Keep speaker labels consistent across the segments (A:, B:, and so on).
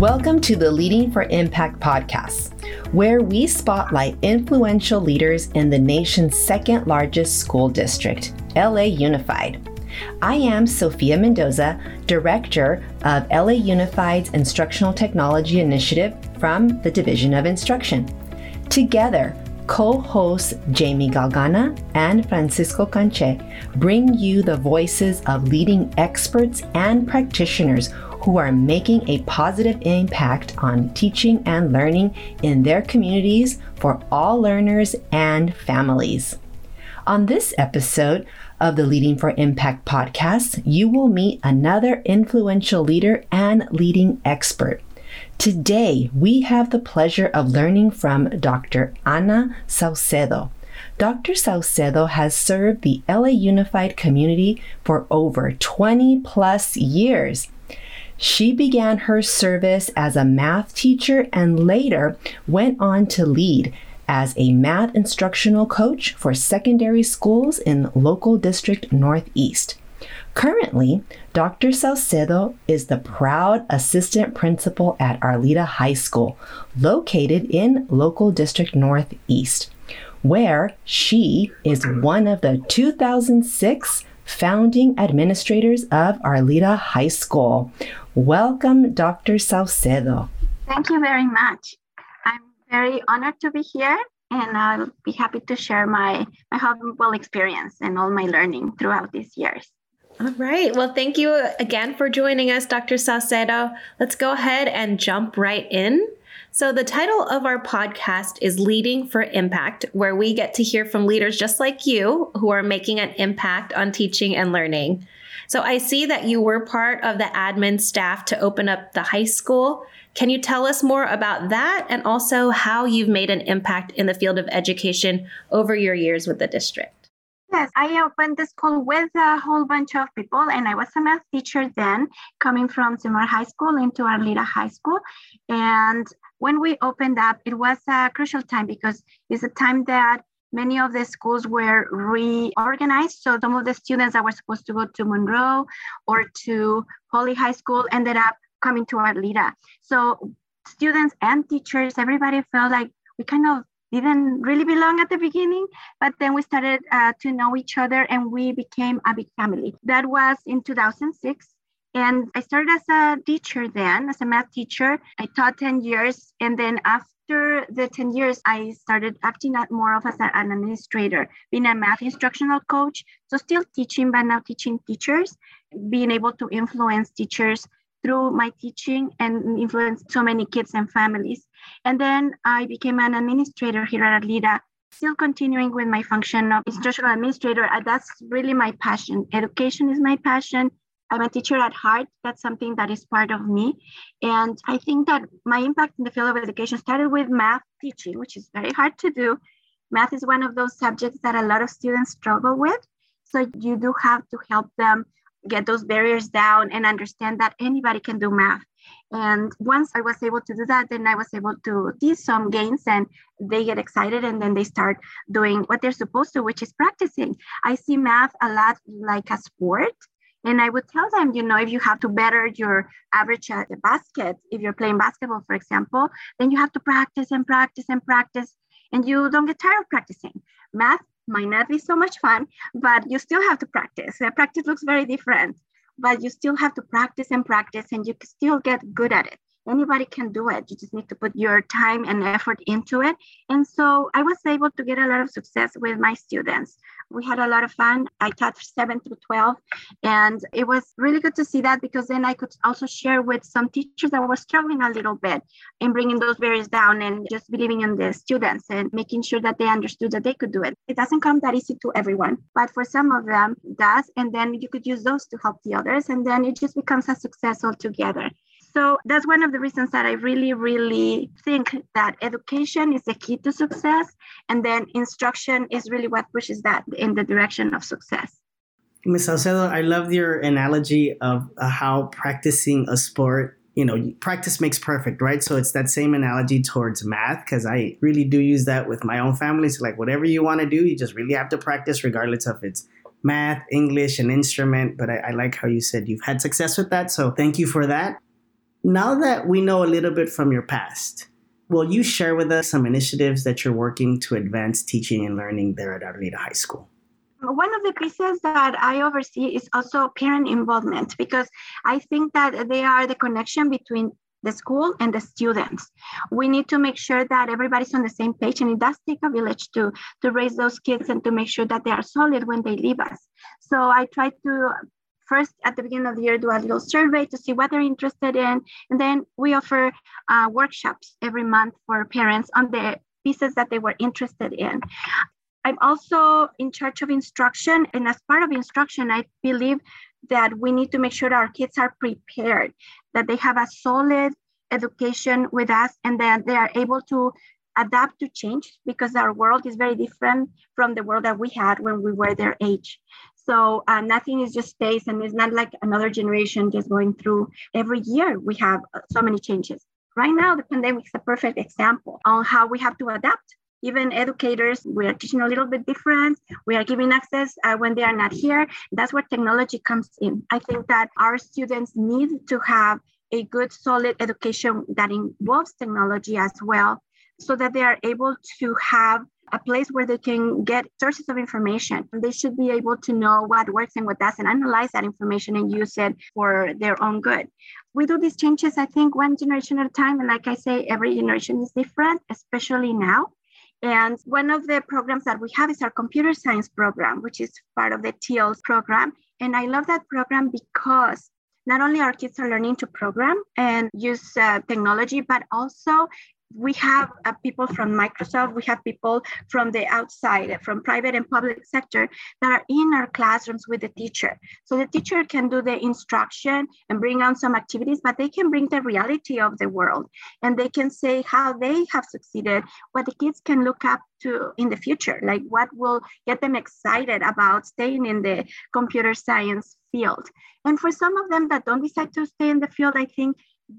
A: Welcome to the Leading for Impact podcast, where we spotlight influential leaders in the nation's second largest school district, LA Unified. I am Sophia Mendoza, Director of LA Unified's Instructional Technology Initiative from the Division of Instruction. Together, co hosts Jamie Galgana and Francisco Canche bring you the voices of leading experts and practitioners who are making a positive impact on teaching and learning in their communities for all learners and families. On this episode of the Leading for Impact podcast, you will meet another influential leader and leading expert. Today, we have the pleasure of learning from Dr. Ana Saucedo. Dr. Saucedo has served the LA Unified community for over 20 plus years. She began her service as a math teacher and later went on to lead as a math instructional coach for secondary schools in local district Northeast. Currently, Dr. Saucedo is the proud assistant principal at Arleta High School, located in local district Northeast, where she is one of the 2006 founding administrators of Arleta High School. Welcome, Dr. Saucedo.
B: Thank you very much. I'm very honored to be here and I'll be happy to share my, my humble experience and all my learning throughout these years.
C: All right. Well, thank you again for joining us, Dr. Saucedo. Let's go ahead and jump right in. So, the title of our podcast is Leading for Impact, where we get to hear from leaders just like you who are making an impact on teaching and learning. So, I see that you were part of the admin staff to open up the high school. Can you tell us more about that and also how you've made an impact in the field of education over your years with the district?
B: Yes, I opened the school with a whole bunch of people, and I was a math teacher then, coming from Sylmar High School into Arleta High School. And when we opened up, it was a crucial time because it's a time that many of the schools were reorganized. So some of the students that were supposed to go to Monroe or to Poly High School ended up coming to Arleta. So students and teachers, everybody felt like we kind of didn't really belong at the beginning, but then we started uh, to know each other and we became a big family. That was in 2006. And I started as a teacher then, as a math teacher. I taught 10 years. And then after the 10 years, I started acting more of as an administrator, being a math instructional coach. So still teaching, but now teaching teachers, being able to influence teachers through my teaching and influence so many kids and families. And then I became an administrator here at Arleta, still continuing with my function of instructional administrator. Uh, that's really my passion. Education is my passion. I'm a teacher at heart. That's something that is part of me. And I think that my impact in the field of education started with math teaching, which is very hard to do. Math is one of those subjects that a lot of students struggle with. So you do have to help them get those barriers down and understand that anybody can do math. And once I was able to do that, then I was able to see some gains and they get excited and then they start doing what they're supposed to, which is practicing. I see math a lot like a sport. And I would tell them, you know, if you have to better your average at the basket, if you're playing basketball, for example, then you have to practice and practice and practice. And you don't get tired of practicing. Math might not be so much fun, but you still have to practice. The practice looks very different, but you still have to practice and practice, and you can still get good at it anybody can do it. You just need to put your time and effort into it. And so I was able to get a lot of success with my students. We had a lot of fun. I taught 7 through 12, and it was really good to see that because then I could also share with some teachers that were struggling a little bit in bringing those barriers down and just believing in the students and making sure that they understood that they could do it. It doesn't come that easy to everyone, but for some of them, does. And then you could use those to help the others, and then it just becomes a success altogether. So that's one of the reasons that I really, really think that education is the key to success. And then instruction is really what pushes that in the direction of success.
D: Ms. Saucedo, I love your analogy of uh, how practicing a sport, you know, practice makes perfect, right? So it's that same analogy towards math, because I really do use that with my own family. So, like, whatever you want to do, you just really have to practice, regardless of it's math, English, an instrument. But I, I like how you said you've had success with that. So, thank you for that. Now that we know a little bit from your past, will you share with us some initiatives that you're working to advance teaching and learning there at Arleta High School?
B: One of the pieces that I oversee is also parent involvement because I think that they are the connection between the school and the students. We need to make sure that everybody's on the same page, and it does take a village to to raise those kids and to make sure that they are solid when they leave us. So I try to first at the beginning of the year do a little survey to see what they're interested in, and then we offer uh, workshops every month for parents on the pieces that they were interested in. I'm also in charge of instruction, and as part of instruction, I believe that we need to make sure our kids are prepared, that they have a solid education with us, and that they are able to adapt to change because our world is very different from the world that we had when we were their age. So uh, nothing is just stays, and it's not like another generation just going through. Every year we have uh, so many changes. Right now, the pandemic is a perfect example on how we have to adapt even educators, we are teaching a little bit different. We are giving access uh, when they are not here. That's where technology comes in. I think that our students need to have a good, solid education that involves technology as well, so that they are able to have a place where they can get sources of information. They should be able to know what works and what doesn't, analyze that information and use it for their own good. We do these changes, I think, one generation at a time. And like I say, every generation is different, especially now. And one of the programs that we have is our computer science program, which is part of the TEALS program. And I love that program because not only our kids are learning to program and use uh, technology, but also we have uh, people from Microsoft, we have people from the outside, from private and public sector that are in our classrooms with the teacher. So the teacher can do the instruction and bring on some activities, but they can bring the reality of the world and they can say how they have succeeded, what the kids can look up to in the future, like what will get them excited about staying in the computer science field. And for some of them that don't decide to stay in the field, I think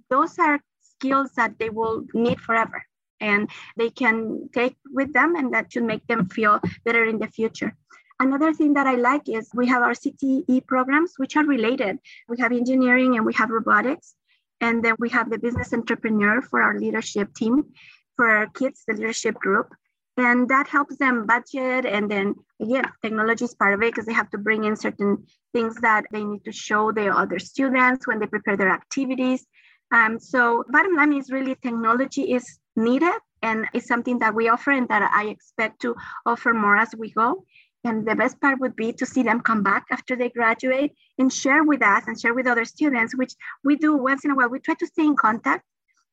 B: those are skills that they will need forever and they can take with them and that should make them feel better in the future. Another thing that I like is we have our CTE programs, which are related. We have engineering and we have robotics. And then we have the business entrepreneur for our leadership team, for our kids, the leadership group. And that helps them budget. And then again, technology is part of it because they have to bring in certain things that they need to show the other students when they prepare their activities. Um, so bottom line is really technology is needed and it's something that we offer and that I expect to offer more as we go. And the best part would be to see them come back after they graduate and share with us and share with other students, which we do once in a while. We try to stay in contact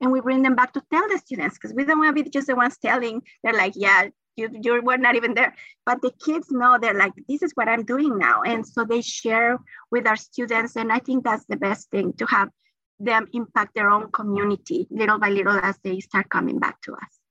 B: and we bring them back to tell the students because we don't want to be just the ones telling. They're like, yeah, you, you were not even there. But the kids know they're like, this is what I'm doing now. And so they share with our students. And I think that's the best thing to have them impact their own community little by little as they start coming back to us.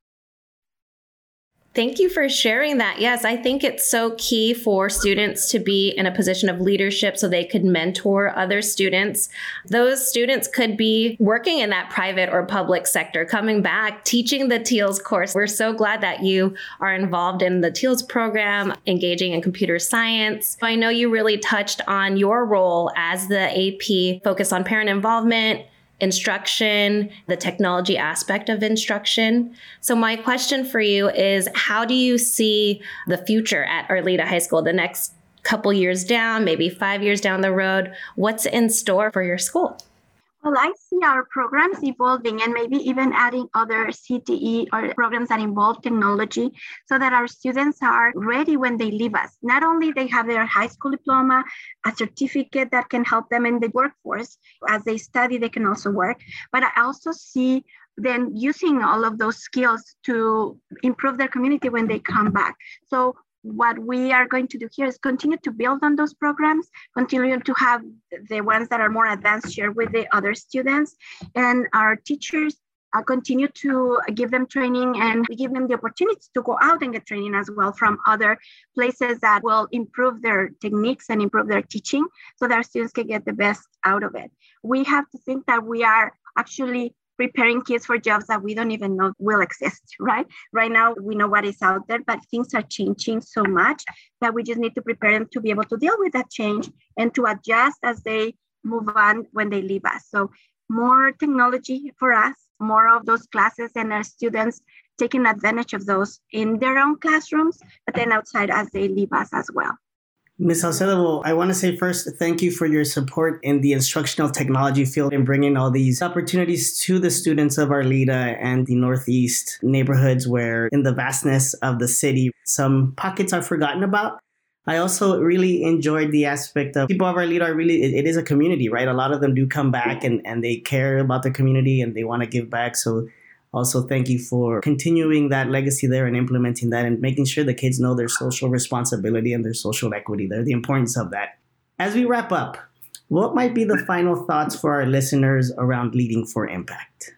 C: Thank you for sharing that. Yes, I think it's so key for students to be in a position of leadership so they could mentor other students. Those students could be working in that private or public sector, coming back, teaching the TEALS course. We're so glad that you are involved in the TEALS program, engaging in computer science. I know you really touched on your role as the AP focus on parent involvement instruction, the technology aspect of instruction. So, my question for you is how do you see the future at Arleta High School, the next couple years down, maybe five years down the road? What's in store for your school?
B: Well, I see our programs evolving and maybe even adding other CTE or programs that involve technology so that our students are ready when they leave us. Not only they have their high school diploma, a certificate that can help them in the workforce. As they study, they can also work. But I also see them using all of those skills to improve their community when they come back. So what we are going to do here is continue to build on those programs, continue to have the ones that are more advanced share with the other students, and our teachers uh, continue to give them training and give them the opportunity to go out and get training as well from other places that will improve their techniques and improve their teaching so that our students can get the best out of it. We have to think that we are actually preparing kids for jobs that we don't even know will exist, right? Right now, we know what is out there, but things are changing so much that we just need to prepare them to be able to deal with that change and to adjust as they move on when they leave us. So more technology for us, more of those classes and our students taking advantage of those in their own classrooms, but then outside as they leave us as well.
D: Ms. Saucedo, I want to say first, thank you for your support in the instructional technology field and bringing all these opportunities to the students of Arleta and the Northeast neighborhoods where, in the vastness of the city, some pockets are forgotten about. I also really enjoyed the aspect of people of Arleta are really, it, it is a community, right? A lot of them do come back and, and they care about the community and they want to give back. So also thank you for continuing that legacy there and implementing that and making sure the kids know their social responsibility and their social equity there, the importance of that. As we wrap up, what might be the final thoughts for our listeners around leading for impact?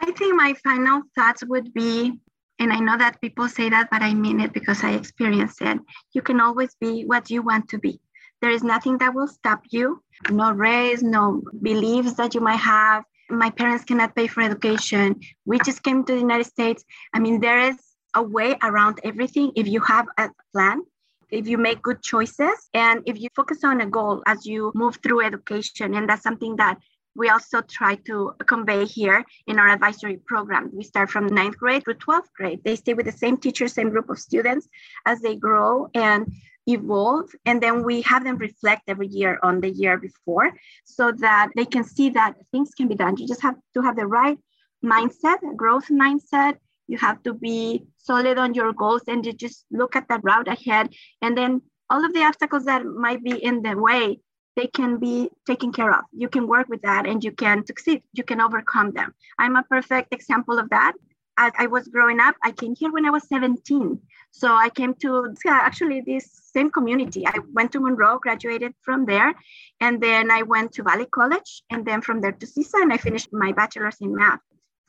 B: I think my final thoughts would be, and I know that people say that, but I mean it because I experienced it. You can always be what you want to be. There is nothing that will stop you, no race, no beliefs that you might have, my parents cannot pay for education. We just came to the United States. I mean, there is a way around everything if you have a plan, if you make good choices, and if you focus on a goal as you move through education. And that's something that we also try to convey here in our advisory program. We start from ninth grade through 12th grade. They stay with the same teacher, same group of students as they grow. And evolve and then we have them reflect every year on the year before so that they can see that things can be done you just have to have the right mindset growth mindset you have to be solid on your goals and you just look at that route ahead and then all of the obstacles that might be in the way they can be taken care of you can work with that and you can succeed you can overcome them i'm a perfect example of that as I was growing up, I came here when I was 17. So I came to actually this same community. I went to Monroe, graduated from there, and then I went to Valley College, and then from there to CSUN, and I finished my bachelor's in math.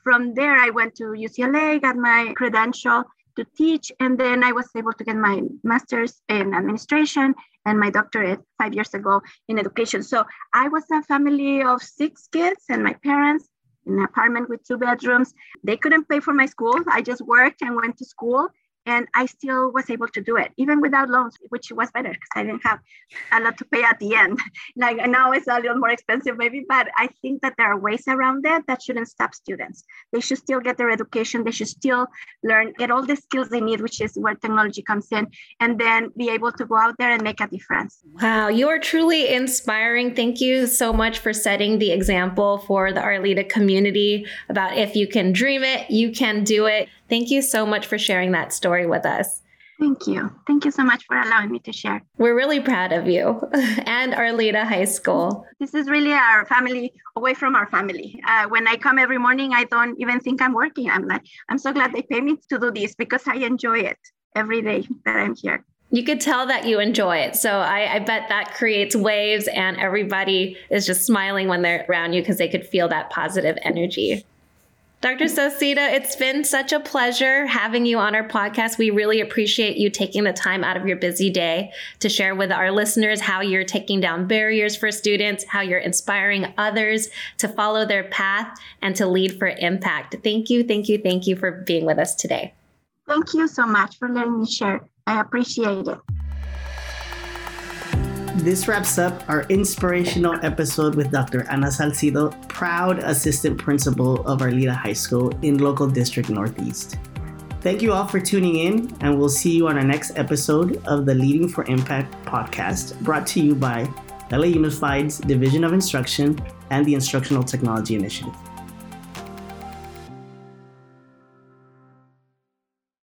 B: From there, I went to UCLA, got my credential to teach, and then I was able to get my master's in administration and my doctorate five years ago in education. So I was a family of six kids, and my parents in an apartment with two bedrooms. They couldn't pay for my school. I just worked and went to school and I still was able to do it, even without loans, which was better because I didn't have a lot to pay at the end. like now it's a little more expensive, maybe, but I think that there are ways around that that shouldn't stop students. They should still get their education. They should still learn, get all the skills they need, which is where technology comes in, and then be able to go out there and make a difference.
C: Wow, you are truly inspiring. Thank you so much for setting the example for the Arleta community about if you can dream it, you can do it. Thank you so much for sharing that story with us.
B: Thank you. Thank you so much for allowing me to share.
C: We're really proud of you and Arleta High School.
B: This is really our family away from our family. Uh, when I come every morning, I don't even think I'm working. I'm like, I'm so glad they pay me to do this because I enjoy it every day that I'm here.
C: You could tell that you enjoy it. So I, I bet that creates waves, and everybody is just smiling when they're around you because they could feel that positive energy. Dr. Saucedo, it's been such a pleasure having you on our podcast. We really appreciate you taking the time out of your busy day to share with our listeners how you're taking down barriers for students, how you're inspiring others to follow their path and to lead for impact. Thank you, thank you, thank you for being with us today.
B: Thank you so much for letting me share. I appreciate it.
D: This wraps up our inspirational episode with Dr. Ana Saucedo, proud assistant principal of Arleta High School in local district Northeast. Thank you all for tuning in, and we'll see you on our next episode of the Leading for Impact podcast, brought to you by LA Unified's Division of Instruction and the Instructional Technology Initiative.